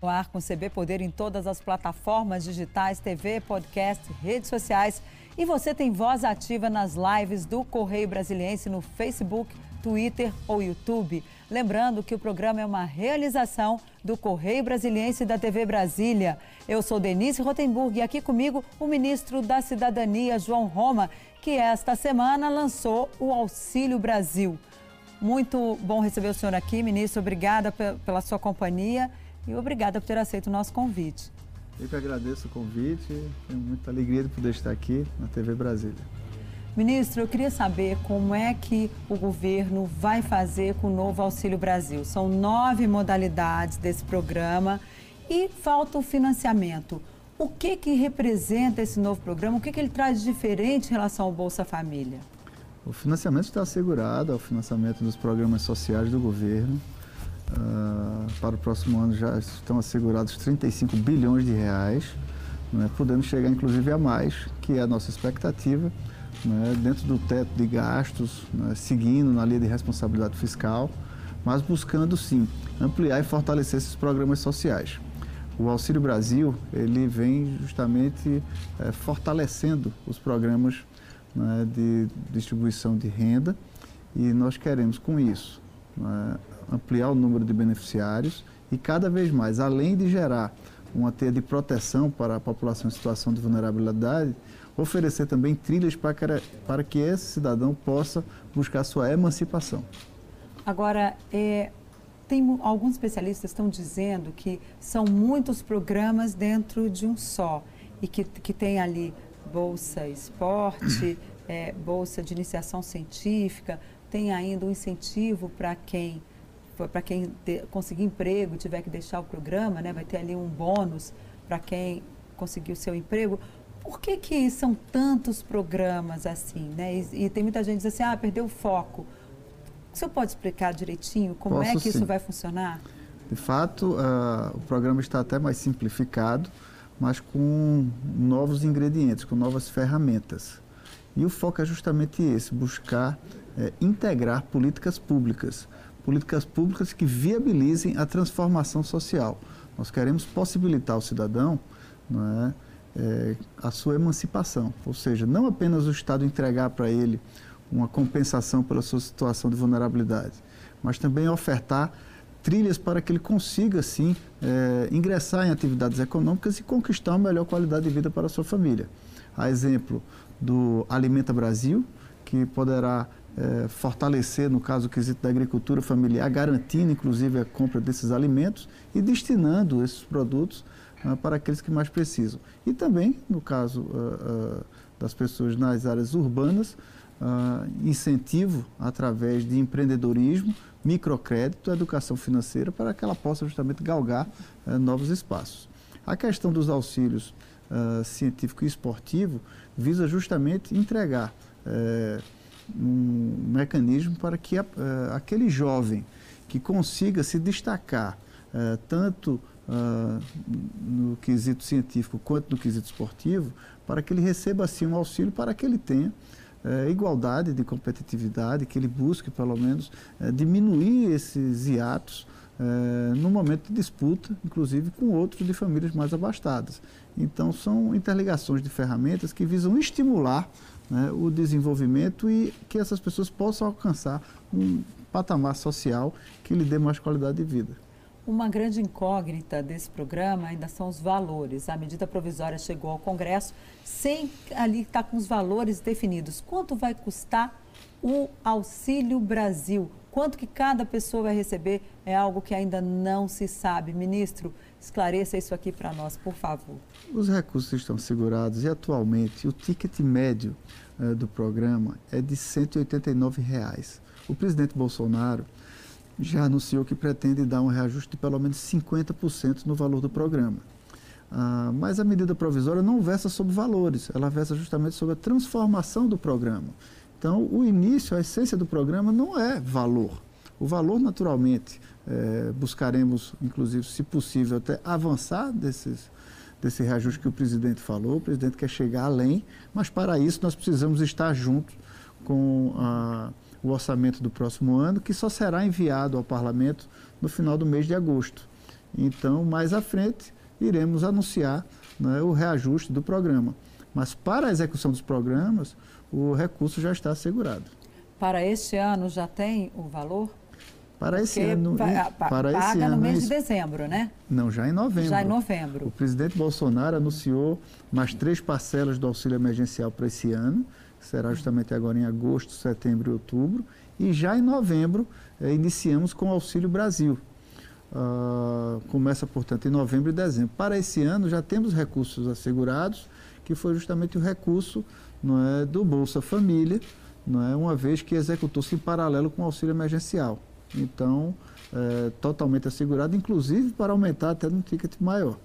No ar com CB Poder em todas as plataformas digitais, TV, podcast, redes sociais. E você tem voz ativa nas lives do Correio Brasiliense no Facebook, Twitter ou YouTube. Lembrando que o programa é uma realização do Correio Brasiliense da TV Brasília. Eu sou Denise Rotenburg e aqui comigo o ministro da Cidadania, João Roma, que esta semana lançou o Auxílio Brasil. Muito bom receber o senhor aqui, ministro. Obrigada pela sua companhia e obrigada por ter aceito o nosso convite. Eu que agradeço o convite, tenho muita alegria de poder estar aqui na TV Brasília. Ministro, eu queria saber como é que o governo vai fazer com o novo Auxílio Brasil. São nove modalidades desse programa e falta o financiamento. O que, que representa esse novo programa? O que, que ele traz de diferente em relação ao Bolsa Família? O financiamento está assegurado, é o financiamento dos programas sociais do governo. Uh, para o próximo ano já estão assegurados 35 bilhões de reais, né, podendo chegar inclusive a mais, que é a nossa expectativa, né, dentro do teto de gastos, né, seguindo na linha de responsabilidade fiscal, mas buscando sim ampliar e fortalecer esses programas sociais. O Auxílio Brasil ele vem justamente é, fortalecendo os programas né, de distribuição de renda e nós queremos com isso né, ampliar o número de beneficiários e cada vez mais, além de gerar uma teia de proteção para a população em situação de vulnerabilidade, oferecer também trilhas para que, para que esse cidadão possa buscar sua emancipação. Agora, é, tem alguns especialistas estão dizendo que são muitos programas dentro de um só e que, que tem ali bolsa esporte, é, bolsa de iniciação científica, tem ainda um incentivo para quem para quem conseguir emprego, tiver que deixar o programa, né, vai ter ali um bônus para quem conseguir o seu emprego. Por que, que são tantos programas assim? Né? E, e tem muita gente que diz assim, ah, perdeu o foco. O senhor pode explicar direitinho como Posso, é que sim. isso vai funcionar? De fato, uh, o programa está até mais simplificado, mas com novos ingredientes, com novas ferramentas. E o foco é justamente esse, buscar é, integrar políticas públicas políticas públicas que viabilizem a transformação social. Nós queremos possibilitar ao cidadão é, é, a sua emancipação, ou seja, não apenas o Estado entregar para ele uma compensação pela sua situação de vulnerabilidade, mas também ofertar trilhas para que ele consiga, sim, é, ingressar em atividades econômicas e conquistar uma melhor qualidade de vida para a sua família. A exemplo do Alimenta Brasil, que poderá é, fortalecer, no caso, o quesito da agricultura familiar, garantindo, inclusive, a compra desses alimentos e destinando esses produtos uh, para aqueles que mais precisam. E também, no caso uh, uh, das pessoas nas áreas urbanas, incentivo através de empreendedorismo, microcrédito, educação financeira, para que ela possa justamente galgar novos espaços. A questão dos auxílios científico e esportivo visa justamente entregar um mecanismo para que uh, aquele jovem que consiga se destacar uh, tanto uh, no quesito científico quanto no quesito esportivo, para que ele receba assim um auxílio para que ele tenha igualdade de competitividade, que ele busque pelo menos diminuir esses hiatos no momento de disputa, inclusive com outros de famílias mais abastadas. Então, são interligações de ferramentas que visam estimular né, o desenvolvimento e que essas pessoas possam alcançar um patamar social que lhe dê mais qualidade de vida. Uma grande incógnita desse programa ainda são os valores. A medida provisória chegou ao Congresso sem ali estar com os valores definidos. Quanto vai custar o Auxílio Brasil? Quanto que cada pessoa vai receber é algo que ainda não se sabe. Ministro, esclareça isso aqui para nós, por favor. Os recursos estão segurados e atualmente o ticket médio uh, do programa é de 189 reais. O presidente Bolsonaro já anunciou que pretende dar um reajuste de pelo menos 50% no valor do programa. Uh, mas a medida provisória não versa sobre valores, ela versa justamente sobre a transformação do programa. Então, o início, a essência do programa não é valor. O valor, naturalmente, é, buscaremos, inclusive, se possível, até avançar desses, desse reajuste que o presidente falou. O presidente quer chegar além, mas para isso nós precisamos estar juntos com a, o orçamento do próximo ano, que só será enviado ao parlamento no final do mês de agosto. Então, mais à frente, iremos anunciar né, o reajuste do programa. Mas para a execução dos programas, o recurso já está assegurado. Para este ano já tem o valor? Para esse ano. Pa, pa, para paga esse ano, no mês de dezembro, né? Não, já em novembro. Já em novembro. O presidente Bolsonaro anunciou mais três parcelas do auxílio emergencial para esse ano, será justamente agora em agosto, setembro e outubro. E já em novembro eh, iniciamos com o Auxílio Brasil. Uh, começa, portanto, em novembro e dezembro. Para esse ano já temos recursos assegurados, que foi justamente o recurso não é, do Bolsa Família, não é, uma vez que executou-se em paralelo com o auxílio emergencial. Então, é, totalmente assegurado, inclusive para aumentar até no ticket maior.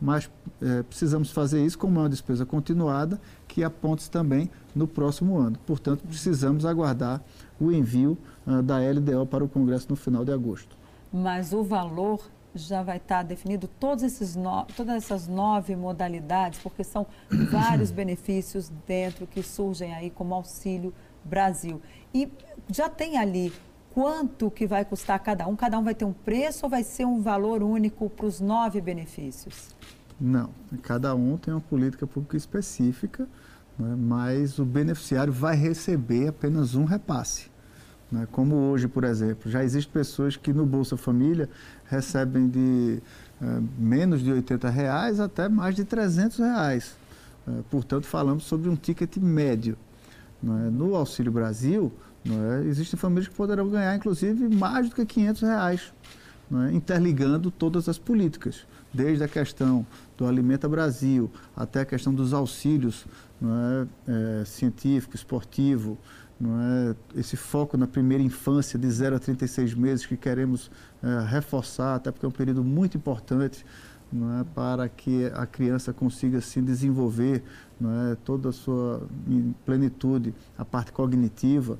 Mas é, precisamos fazer isso como é uma despesa continuada, que aponte também no próximo ano. Portanto, precisamos aguardar o envio uh, da LDO para o Congresso no final de agosto. Mas o valor já vai estar definido todos esses no, todas essas nove modalidades, porque são vários benefícios dentro que surgem aí como Auxílio Brasil. E já tem ali quanto que vai custar cada um? Cada um vai ter um preço ou vai ser um valor único para os nove benefícios? Não, cada um tem uma política pública específica, né, mas o beneficiário vai receber apenas um repasse. Né, como hoje, por exemplo, já existem pessoas que no Bolsa Família recebem de uh, menos de 80 reais até mais de 300 reais. Uh, portanto, falamos sobre um ticket médio. Né. No Auxílio Brasil, é? Existem famílias que poderão ganhar, inclusive, mais do que 500 reais, é? interligando todas as políticas, desde a questão do Alimenta Brasil até a questão dos auxílios é? É, científico, esportivo, é? esse foco na primeira infância de 0 a 36 meses que queremos é, reforçar, até porque é um período muito importante é? para que a criança consiga se desenvolver toda a sua plenitude, a parte cognitiva.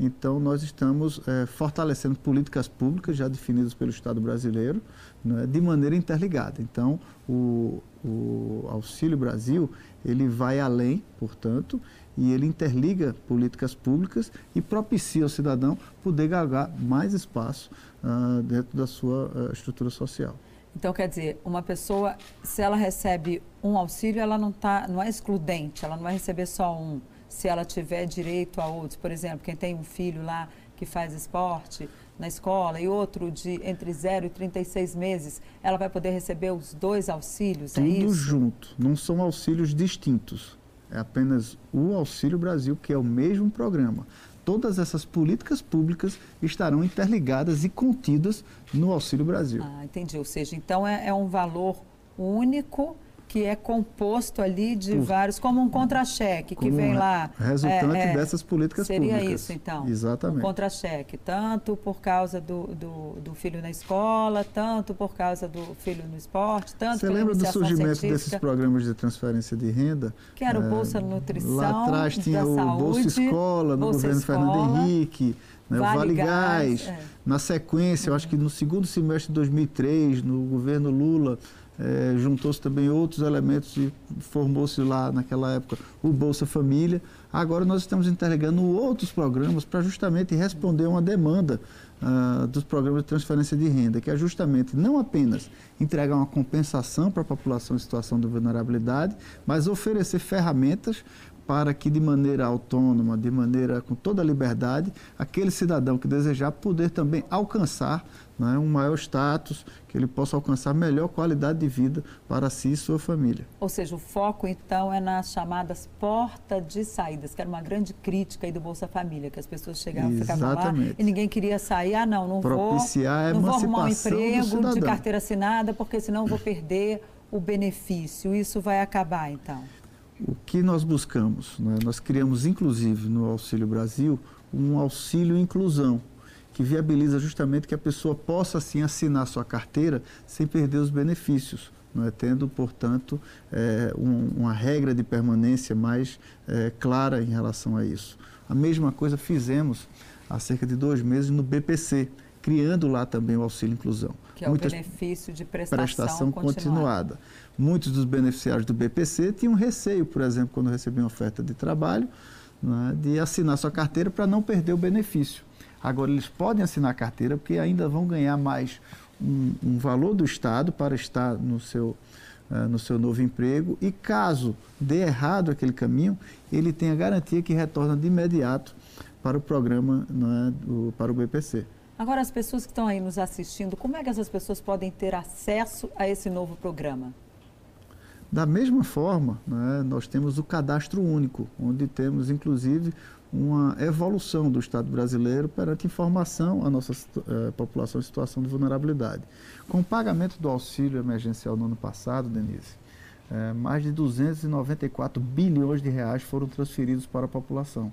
Então, nós estamos é, fortalecendo políticas públicas já definidas pelo Estado brasileiro né, de maneira interligada. Então, o, o Auxílio Brasil, ele vai além, portanto, e ele interliga políticas públicas e propicia ao cidadão poder galgar mais espaço uh, dentro da sua uh, estrutura social. Então, quer dizer, uma pessoa, se ela recebe um auxílio, ela não, tá, não é excludente, ela não vai receber só um se ela tiver direito a outros. Por exemplo, quem tem um filho lá que faz esporte na escola e outro de entre 0 e 36 meses, ela vai poder receber os dois auxílios, é Tudo é isso? junto, não são auxílios distintos. É apenas o Auxílio Brasil, que é o mesmo programa. Todas essas políticas públicas estarão interligadas e contidas no Auxílio Brasil. Ah, entendi. Ou seja, então é, é um valor único que é composto ali de Por, vários, como um contra-cheque que vem lá. Resultante é, é, dessas políticas seria públicas. Seria isso, então. Exatamente. Um contra-cheque, tanto por causa do, do, do, filho na escola, tanto por causa do filho no esporte, tanto Você lembra do surgimento científica. desses programas de transferência de renda? Que era o é, Bolsa Nutrição. Lá atrás tinha o saúde, Bolsa Escola, no governo Escola, Fernando Henrique. Né, vale o Vale Gás. Gás. É. Na sequência, eu acho que no segundo semestre de 2003, no governo Lula, é, juntou-se também outros elementos e formou-se lá naquela época o Bolsa Família. Agora nós estamos interligando outros programas para justamente responder uma demanda uh, dos programas de transferência de renda, que é justamente não apenas entregar uma compensação para a população em situação de vulnerabilidade, mas oferecer ferramentas para que de maneira autônoma, de maneira com toda a liberdade, aquele cidadão que desejar poder também alcançar né, um maior status, que ele possa alcançar melhor qualidade de vida para si e sua família. Ou seja, o foco então é nas chamadas portas de saídas, que era uma grande crítica aí do Bolsa Família, que as pessoas chegavam, ficavam lá e ninguém queria sair, ah não, não Propiciar vou, não vou arrumar um emprego de carteira assinada, porque senão vou perder o benefício. Isso vai acabar então? O que nós buscamos? Né? Nós criamos, inclusive, no Auxílio Brasil, um auxílio inclusão, que viabiliza justamente que a pessoa possa, assim, assinar sua carteira sem perder os benefícios. Não é? tendo, portanto, é, um, uma regra de permanência mais é, clara em relação a isso. A mesma coisa fizemos há cerca de dois meses no BPC, criando lá também o auxílio inclusão. Que é o benefício de prestação, prestação continuada. continuada. Muitos dos beneficiários do BPC tinham receio, por exemplo, quando recebiam oferta de trabalho, é, de assinar sua carteira para não perder o benefício. Agora, eles podem assinar a carteira porque ainda vão ganhar mais um, um valor do Estado para estar no seu, uh, no seu novo emprego e caso dê errado aquele caminho, ele tem a garantia que retorna de imediato para o programa, é, do, para o BPC. Agora, as pessoas que estão aí nos assistindo, como é que essas pessoas podem ter acesso a esse novo programa? Da mesma forma, né, nós temos o cadastro único, onde temos inclusive uma evolução do Estado brasileiro perante informação à nossa eh, população em situação de vulnerabilidade. Com o pagamento do auxílio emergencial no ano passado, Denise, eh, mais de 294 bilhões de reais foram transferidos para a população.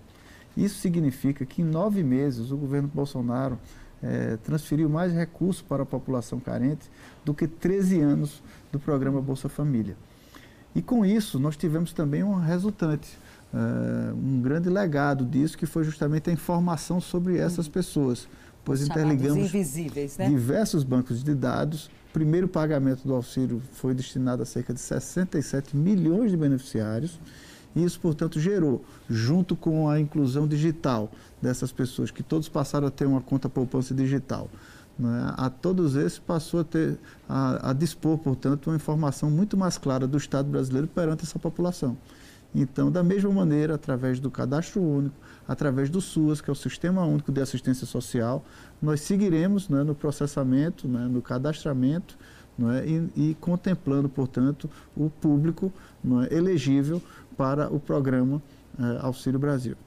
Isso significa que em nove meses o governo Bolsonaro eh, transferiu mais recursos para a população carente do que 13 anos do programa Bolsa Família. E com isso, nós tivemos também um resultante, uh, um grande legado disso, que foi justamente a informação sobre essas uhum. pessoas. Pois Os interligamos né? diversos bancos de dados. O primeiro pagamento do auxílio foi destinado a cerca de 67 milhões de beneficiários. E isso, portanto, gerou, junto com a inclusão digital dessas pessoas, que todos passaram a ter uma conta poupança digital, né, a todos esses passou a, ter, a, a, dispor, portanto, uma informação muito mais clara do Estado brasileiro perante essa população. Então, da mesma maneira, através do cadastro único, através do SUAS, que é o Sistema Único de Assistência Social, nós seguiremos né, no processamento, né, no cadastramento né, e, e, contemplando, portanto, o público é, elegível para o programa eh, Auxílio Brasil.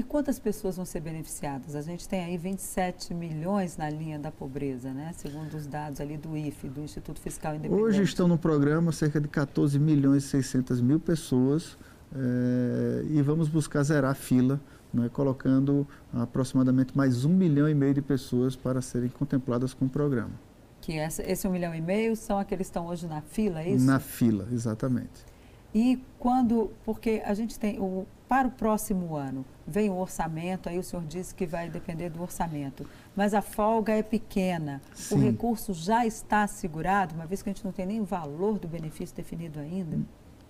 E quantas pessoas vão ser beneficiadas? A gente tem aí 27 milhões na linha da pobreza, né? segundo os dados ali do IFE, do Instituto Fiscal Independente. Hoje estão no programa cerca de 14 milhões e 600 mil pessoas é, e vamos buscar zerar a fila, né, colocando aproximadamente mais um milhão e meio de pessoas para serem contempladas com o programa. Que essa, esse um milhão e meio são aqueles que estão hoje na fila, é isso? Na fila, exatamente. E quando, porque a gente tem, o, para o próximo ano, vem o orçamento, aí o senhor disse que vai depender do orçamento, mas a folga é pequena, Sim. o recurso já está assegurado, uma vez que a gente não tem nem o valor do benefício definido ainda?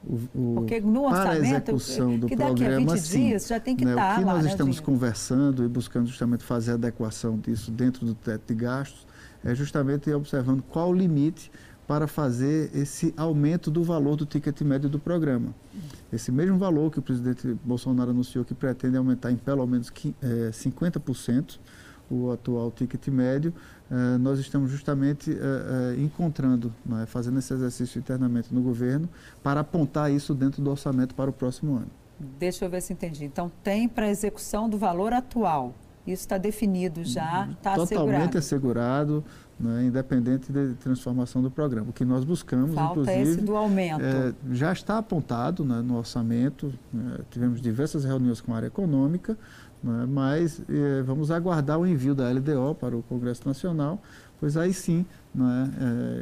O, o, Porque no orçamento, do que daqui programa, a 20 sim, dias já tem que né, estar O que lá, nós né, estamos conversando e buscando justamente fazer a adequação disso dentro do teto de gastos é justamente observando qual o limite para fazer esse aumento do valor do ticket médio do programa. Esse mesmo valor que o presidente Bolsonaro anunciou que pretende aumentar em pelo menos 50% é, o atual ticket médio, é, nós estamos justamente é, encontrando, é, fazendo esse exercício internamente no governo, para apontar isso dentro do orçamento para o próximo ano. Deixa eu ver se entendi. Então, tem para execução do valor atual. Isso está definido já, está assegurado. Totalmente assegurado né, independente de transformação do programa. O que nós buscamos, Falta inclusive, esse do aumento. É, já está apontado né, no orçamento, né, tivemos diversas reuniões com a área econômica, né, mas é, vamos aguardar o envio da LDO para o Congresso Nacional, pois aí sim né,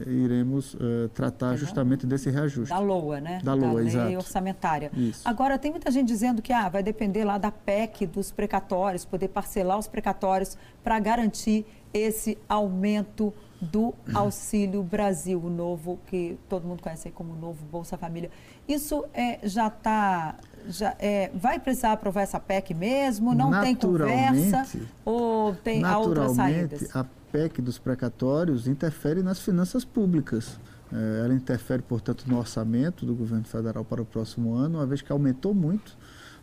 é, iremos é, tratar justamente desse reajuste. Da LOA, né? Da LOA, da lei exato. orçamentária. Isso. Agora, tem muita gente dizendo que ah, vai depender lá da PEC dos precatórios, poder parcelar os precatórios para garantir esse aumento do Auxílio Brasil, o novo, que todo mundo conhece como novo Bolsa Família. Isso é, já está. Já, é, vai precisar aprovar essa PEC mesmo? Não tem conversa? Ou tem outras saídas? A PEC dos precatórios interfere nas finanças públicas. É, ela interfere, portanto, no orçamento do governo federal para o próximo ano, uma vez que aumentou muito,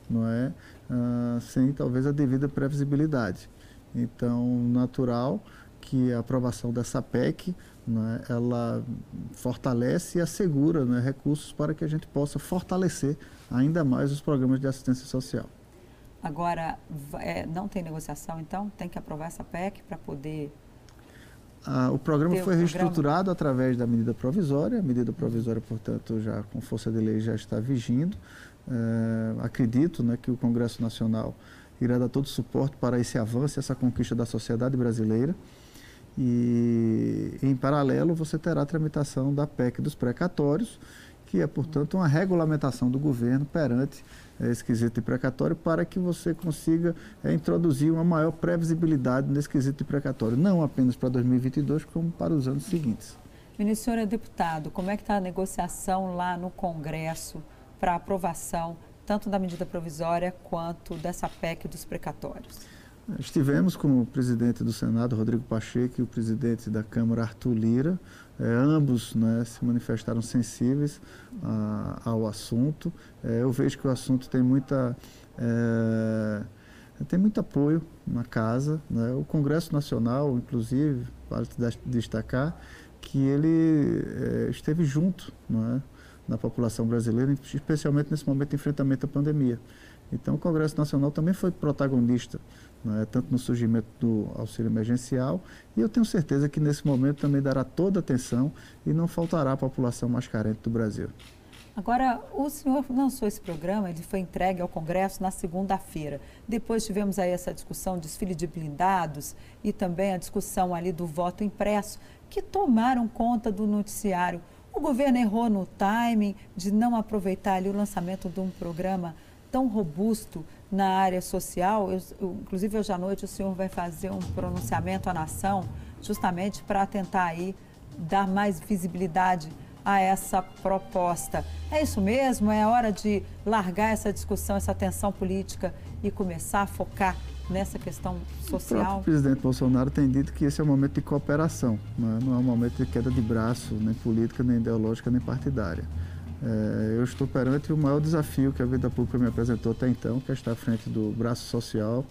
não é? Ah, sem talvez a devida previsibilidade. Então, natural que a aprovação dessa PEC né, ela fortalece e assegura né, recursos para que a gente possa fortalecer ainda mais os programas de assistência social. Agora, é, não tem negociação, então? Tem que aprovar essa PEC para poder. Ah, o programa foi reestruturado através da medida provisória. A medida provisória, portanto, já com força de lei já está vigindo. É, acredito né, que o Congresso Nacional irá dar todo o suporte para esse avanço, essa conquista da sociedade brasileira. E, em paralelo, você terá a tramitação da PEC dos precatórios, que é, portanto, uma regulamentação do governo perante é, esse quesito de precatório para que você consiga é, introduzir uma maior previsibilidade nesse quesito de precatório, não apenas para 2022, como para os anos seguintes. Ministro, senhor é deputado, como é que está a negociação lá no Congresso para aprovação tanto da medida provisória quanto dessa PEC dos precatórios? Estivemos com o presidente do Senado, Rodrigo Pacheco, e o presidente da Câmara, Arthur Lira. É, ambos né, se manifestaram sensíveis a, ao assunto. É, eu vejo que o assunto tem muita. É, tem muito apoio na casa. Né? O Congresso Nacional, inclusive, vale destacar que ele é, esteve junto né, na população brasileira, especialmente nesse momento de enfrentamento à pandemia. Então, o Congresso Nacional também foi protagonista, né, tanto no surgimento do auxílio emergencial, e eu tenho certeza que nesse momento também dará toda atenção e não faltará à população mais carente do Brasil. Agora, o senhor lançou esse programa, ele foi entregue ao Congresso na segunda-feira. Depois tivemos aí essa discussão, desfile de blindados e também a discussão ali do voto impresso, que tomaram conta do noticiário. O governo errou no timing de não aproveitar ali o lançamento de um programa tão robusto na área social. Eu, eu, inclusive, hoje à noite o senhor vai fazer um pronunciamento à nação, justamente para tentar aí dar mais visibilidade a essa proposta. É isso mesmo? É hora de largar essa discussão, essa tensão política e começar a focar nessa questão social? O presidente Bolsonaro tem dito que esse é um momento de cooperação, não é, não é um momento de queda de braço, nem política, nem ideológica, nem partidária. É, eu estou perante o maior desafio que a vida pública me apresentou até então, que é estar à frente do braço social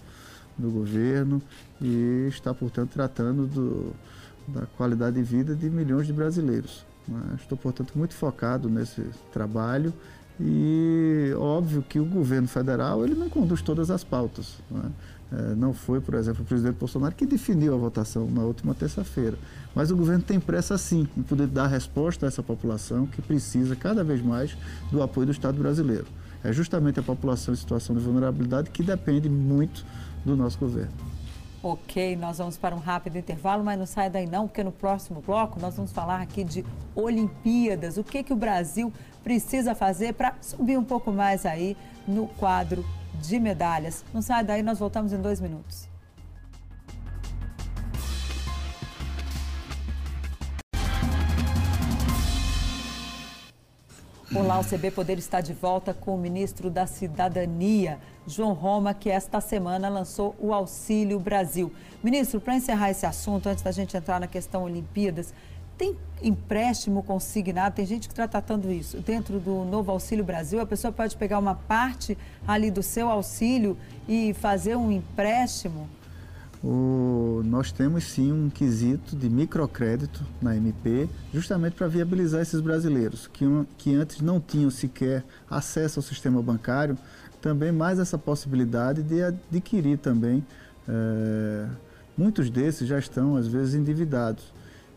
do governo e estar, portanto, tratando do, da qualidade de vida de milhões de brasileiros. Né? Estou, portanto, muito focado nesse trabalho e óbvio que o governo federal ele não conduz todas as pautas. Né? É, não foi, por exemplo, o presidente Bolsonaro que definiu a votação na última terça-feira. Mas o governo tem pressa, sim, em poder dar resposta a essa população que precisa cada vez mais do apoio do Estado brasileiro. É justamente a população em situação de vulnerabilidade que depende muito do nosso governo. Ok, nós vamos para um rápido intervalo, mas não saia daí não, porque no próximo bloco nós vamos falar aqui de Olimpíadas. O que, que o Brasil precisa fazer para subir um pouco mais aí no quadro de medalhas. Não saia daí, nós voltamos em dois minutos. Olá, o CB Poder está de volta com o ministro da Cidadania, João Roma, que esta semana lançou o Auxílio Brasil. Ministro, para encerrar esse assunto, antes da gente entrar na questão Olimpíadas, tem empréstimo consignado? Tem gente que está tratando isso. Dentro do novo Auxílio Brasil, a pessoa pode pegar uma parte ali do seu auxílio e fazer um empréstimo? O, nós temos sim um quesito de microcrédito na MP, justamente para viabilizar esses brasileiros que, que antes não tinham sequer acesso ao sistema bancário, também mais essa possibilidade de adquirir também. É, muitos desses já estão, às vezes, endividados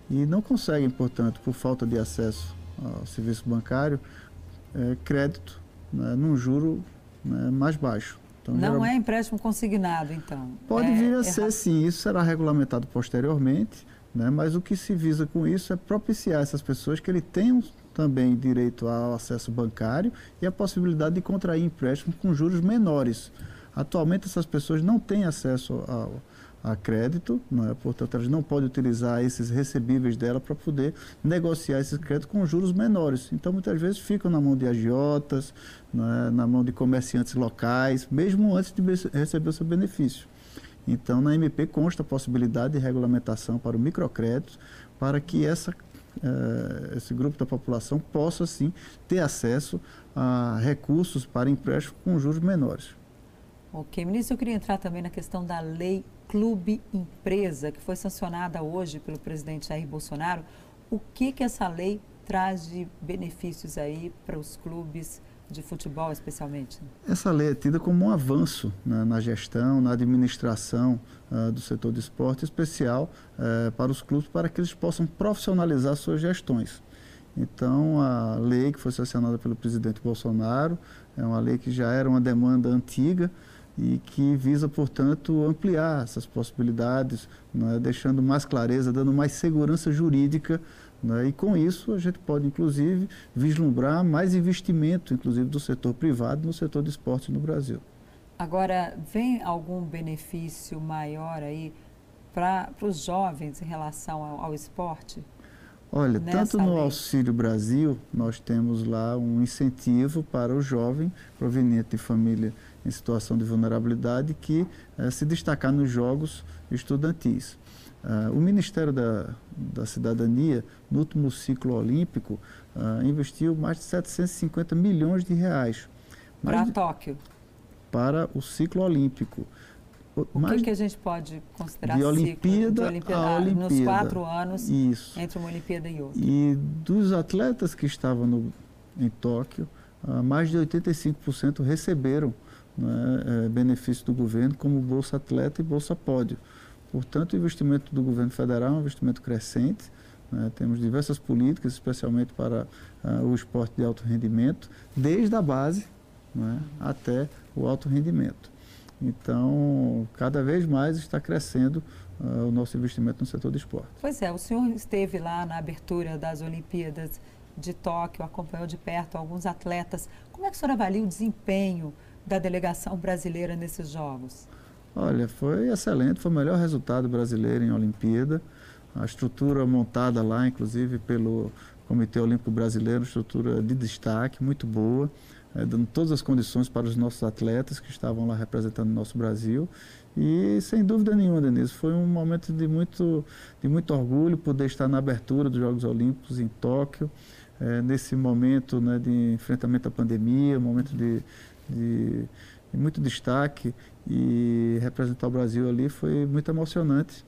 e não conseguem, portanto, por falta de acesso ao serviço bancário, é, crédito né, num juro né, mais baixo. Então, não geral... é empréstimo consignado, então? Pode é vir a ser, sim. Isso será regulamentado posteriormente, né, mas o que se visa com isso é propiciar essas pessoas que ele tenham também direito ao acesso bancário e a possibilidade de contrair empréstimo com juros menores. Atualmente, essas pessoas não têm acesso ao a crédito, não é? portanto, elas não podem utilizar esses recebíveis dela para poder negociar esses créditos com juros menores. Então, muitas vezes ficam na mão de agiotas, é? na mão de comerciantes locais, mesmo antes de receber o seu benefício. Então, na MP consta a possibilidade de regulamentação para o microcrédito, para que essa, eh, esse grupo da população possa, sim, ter acesso a recursos para empréstimo com juros menores. Ok, ministro, eu queria entrar também na questão da lei Clube Empresa, que foi sancionada hoje pelo presidente Jair Bolsonaro. O que, que essa lei traz de benefícios aí para os clubes de futebol, especialmente? Essa lei é tida como um avanço né, na gestão, na administração uh, do setor de esporte, especial uh, para os clubes, para que eles possam profissionalizar suas gestões. Então, a lei que foi sancionada pelo presidente Bolsonaro é uma lei que já era uma demanda antiga, e que visa, portanto, ampliar essas possibilidades, né, deixando mais clareza, dando mais segurança jurídica. Né, e com isso a gente pode, inclusive, vislumbrar mais investimento, inclusive, do setor privado no setor de esporte no Brasil. Agora, vem algum benefício maior aí para os jovens em relação ao, ao esporte? Olha, tanto no lei? Auxílio Brasil, nós temos lá um incentivo para o jovem proveniente de família em situação de vulnerabilidade que eh, se destacar nos jogos estudantis. Uh, o Ministério da, da Cidadania, no último ciclo olímpico, uh, investiu mais de 750 milhões de reais. Para Tóquio? Para o ciclo olímpico. O que, que, a gente pode considerar de Olimpíada, de Olimpíada, a Olimpíada nos quatro anos Isso. entre uma Olimpíada e outra? E dos atletas que estavam no, em Tóquio, uh, mais de 85% receberam né, é, do governo como Bolsa Atleta e Bolsa Pódio. Portanto, o investimento do governo federal é um investimento crescente. Né, temos diversas políticas, especialmente para uh, o esporte de alto rendimento, desde a base né, até o alto rendimento. Então, cada vez mais está crescendo uh, o nosso investimento no setor do esporte. Pois é, o senhor esteve lá na abertura das Olimpíadas de Tóquio, acompanhou de perto alguns atletas. Como é que o senhor avalia o desempenho da delegação brasileira nesses Jogos? Olha, foi excelente, foi o melhor resultado brasileiro em Olimpíada. A estrutura montada lá, inclusive pelo Comitê Olímpico Brasileiro, estrutura de destaque, muito boa é, dando todas as condições para os nossos atletas que estavam lá representando o nosso Brasil. E sem dúvida nenhuma, Denise, foi um momento de muito, de muito orgulho poder estar na abertura dos Jogos Olímpicos em Tóquio, é, nesse momento né, de enfrentamento à pandemia, momento de, de, de muito destaque. E representar o Brasil ali foi muito emocionante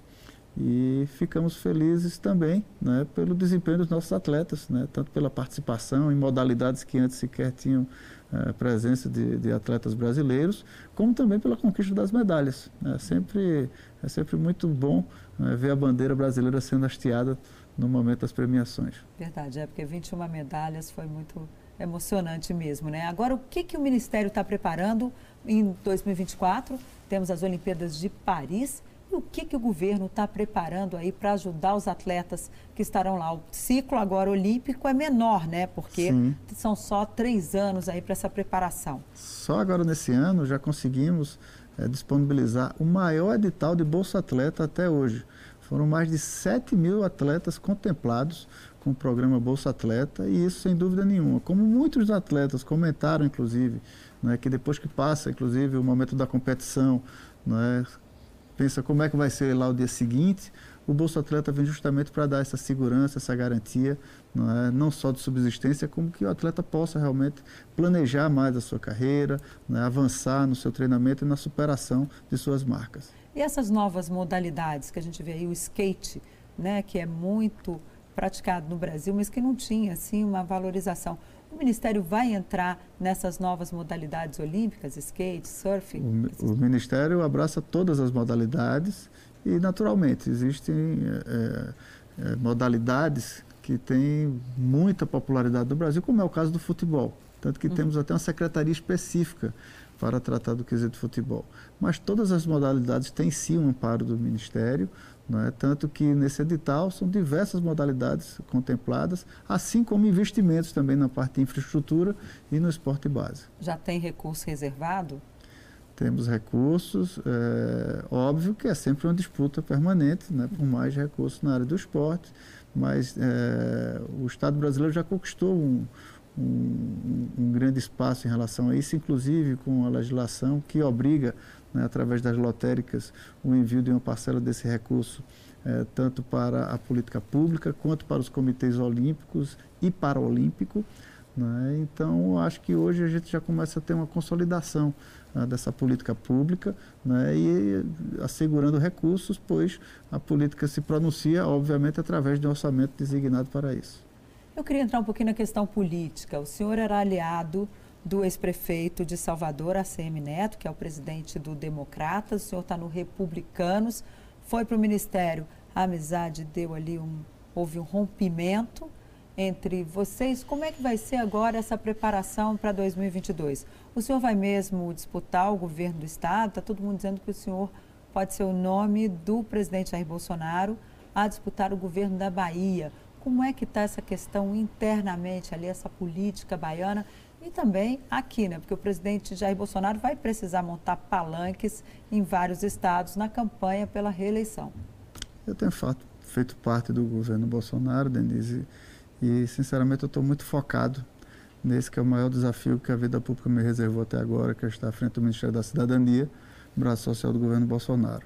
e ficamos felizes também né, pelo desempenho dos nossos atletas, né, tanto pela participação em modalidades que antes sequer tinham uh, presença de, de, atletas brasileiros, como também pela conquista das medalhas. É sempre, é sempre muito bom né, ver a bandeira brasileira sendo hasteada no momento das premiações. Verdade, é porque 21 medalhas foi muito emocionante mesmo. Né? Agora, o que, que o Ministério está preparando em 2024? Temos as Olimpíadas de Paris e o que, que o governo está preparando aí para ajudar os atletas que estarão lá? O ciclo agora olímpico é menor, né? Porque Sim. são só três anos aí para essa preparação. Só agora nesse ano já conseguimos é, disponibilizar o maior edital de Bolsa Atleta até hoje. Foram mais de 7 mil atletas contemplados com o programa Bolsa Atleta e isso sem dúvida nenhuma. Como muitos atletas comentaram, inclusive, né, que depois que passa, inclusive, o momento da competição, né, pensa como é que vai ser lá o dia seguinte, o Bolsa Atleta vem justamente para dar essa segurança, essa garantia, não, é? não só de subsistência, como que o atleta possa realmente planejar mais a sua carreira, né? avançar no seu treinamento e na superação de suas marcas. E essas novas modalidades que a gente vê aí, o skate, né, que é muito praticado no Brasil, mas que não tinha assim uma valorização. O Ministério vai entrar nessas novas modalidades olímpicas, skate, surf? O, o Ministério abraça todas as modalidades e, naturalmente, existem é, é, modalidades que têm muita popularidade no Brasil, como é o caso do futebol. Tanto que uhum. temos até uma secretaria específica para tratar do quesito futebol. Mas todas as modalidades têm sim um amparo do Ministério. É? Tanto que nesse edital são diversas modalidades contempladas, assim como investimentos também na parte de infraestrutura e no esporte base. Já tem recurso reservado? Temos recursos, é, óbvio que é sempre uma disputa permanente, né, por mais recursos na área do esporte, mas é, o Estado brasileiro já conquistou um, um, um, grande espaço em relação a isso, inclusive com a legislação que obriga né, através das lotéricas, o envio de uma parcela desse recurso, é, tanto para a política pública quanto para os comitês olímpicos e paraolímpico. Né? Então, acho que hoje a gente já começa a ter uma consolidação né, dessa política pública né, e assegurando recursos, pois a política se pronuncia, obviamente, através de um orçamento designado para isso. Eu queria entrar um pouquinho na questão política. O senhor era aliado do ex-prefeito de Salvador, ACM Neto, que é o presidente do Democratas, o senhor está no Republicanos, foi para o Ministério, a amizade deu ali um, houve um rompimento entre vocês. Como é que vai ser agora essa preparação para 2022? O senhor vai mesmo disputar o governo do Estado? Está todo mundo dizendo que o senhor pode ser o nome do presidente Jair Bolsonaro a disputar o governo da Bahia. Como é que está essa questão internamente ali, essa política baiana? E também aqui, né? Porque o presidente Jair Bolsonaro vai precisar montar palanques em vários estados na campanha pela reeleição. Eu tenho feito parte do governo Bolsonaro, Denise, e sinceramente eu estou muito focado nesse que é o maior desafio que a vida pública me reservou até agora, que é estar à frente do Ministério da Cidadania, braço social do governo Bolsonaro.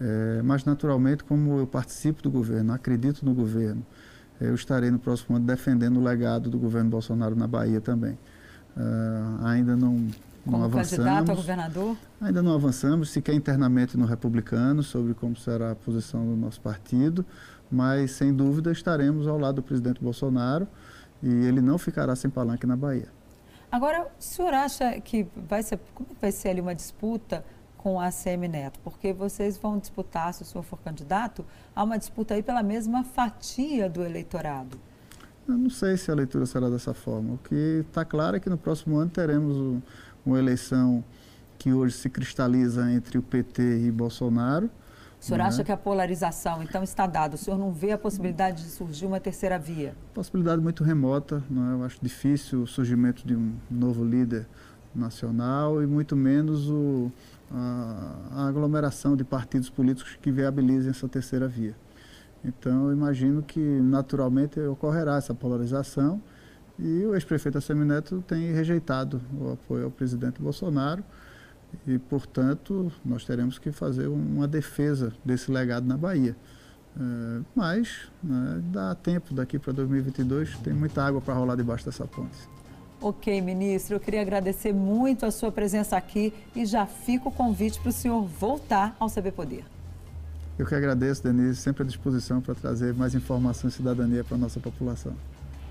É, mas, naturalmente, como eu participo do governo, acredito no governo, eu estarei no próximo ano defendendo o legado do governo Bolsonaro na Bahia também. Uh, ainda não, não como avançamos. candidato a governador? Ainda não avançamos, sequer internamente no republicano, sobre como será a posição do nosso partido, mas sem dúvida estaremos ao lado do presidente Bolsonaro e ele não ficará sem palanque na Bahia. Agora, o senhor acha que vai ser, como é vai ser ali uma disputa com a ACM Neto? Porque vocês vão disputar, se o senhor for candidato, há uma disputa aí pela mesma fatia do eleitorado. Eu não sei se a leitura será dessa forma. O que está claro é que no próximo ano teremos um, uma eleição que hoje se cristaliza entre o PT e Bolsonaro. O senhor né? acha que a polarização, então, está dada? O senhor não vê a possibilidade de surgir uma terceira via? Possibilidade muito remota. Não é? Eu acho difícil o surgimento de um novo líder nacional e muito menos o, a, a aglomeração de partidos políticos que viabilizem essa terceira via. Então, eu imagino que naturalmente ocorrerá essa polarização e o ex-prefeito Assemineto tem rejeitado o apoio ao presidente Bolsonaro e, portanto, nós teremos que fazer uma defesa desse legado na Bahia. É, mas né, dá tempo daqui para 2022, tem muita água para rolar debaixo dessa ponte. Ok, ministro, eu queria agradecer muito a sua presença aqui e já fica o convite para o senhor voltar ao CB Poder. Eu que agradeço, Denise, sempre à disposição para trazer mais informação e cidadania para a nossa população.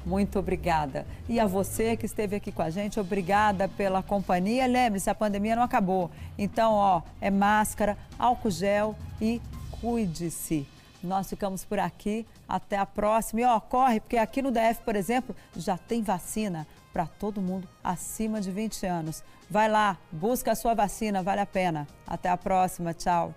Muito obrigada. E a você que esteve aqui com a gente, obrigada pela companhia. Lembre-se, a pandemia não acabou. Então, ó, é máscara, álcool gel e cuide-se. Nós ficamos por aqui. Até a próxima. E ó, corre, porque aqui no DF, por exemplo, já tem vacina para todo mundo acima de 20 anos. Vai lá, busca a sua vacina, vale a pena. Até a próxima, tchau.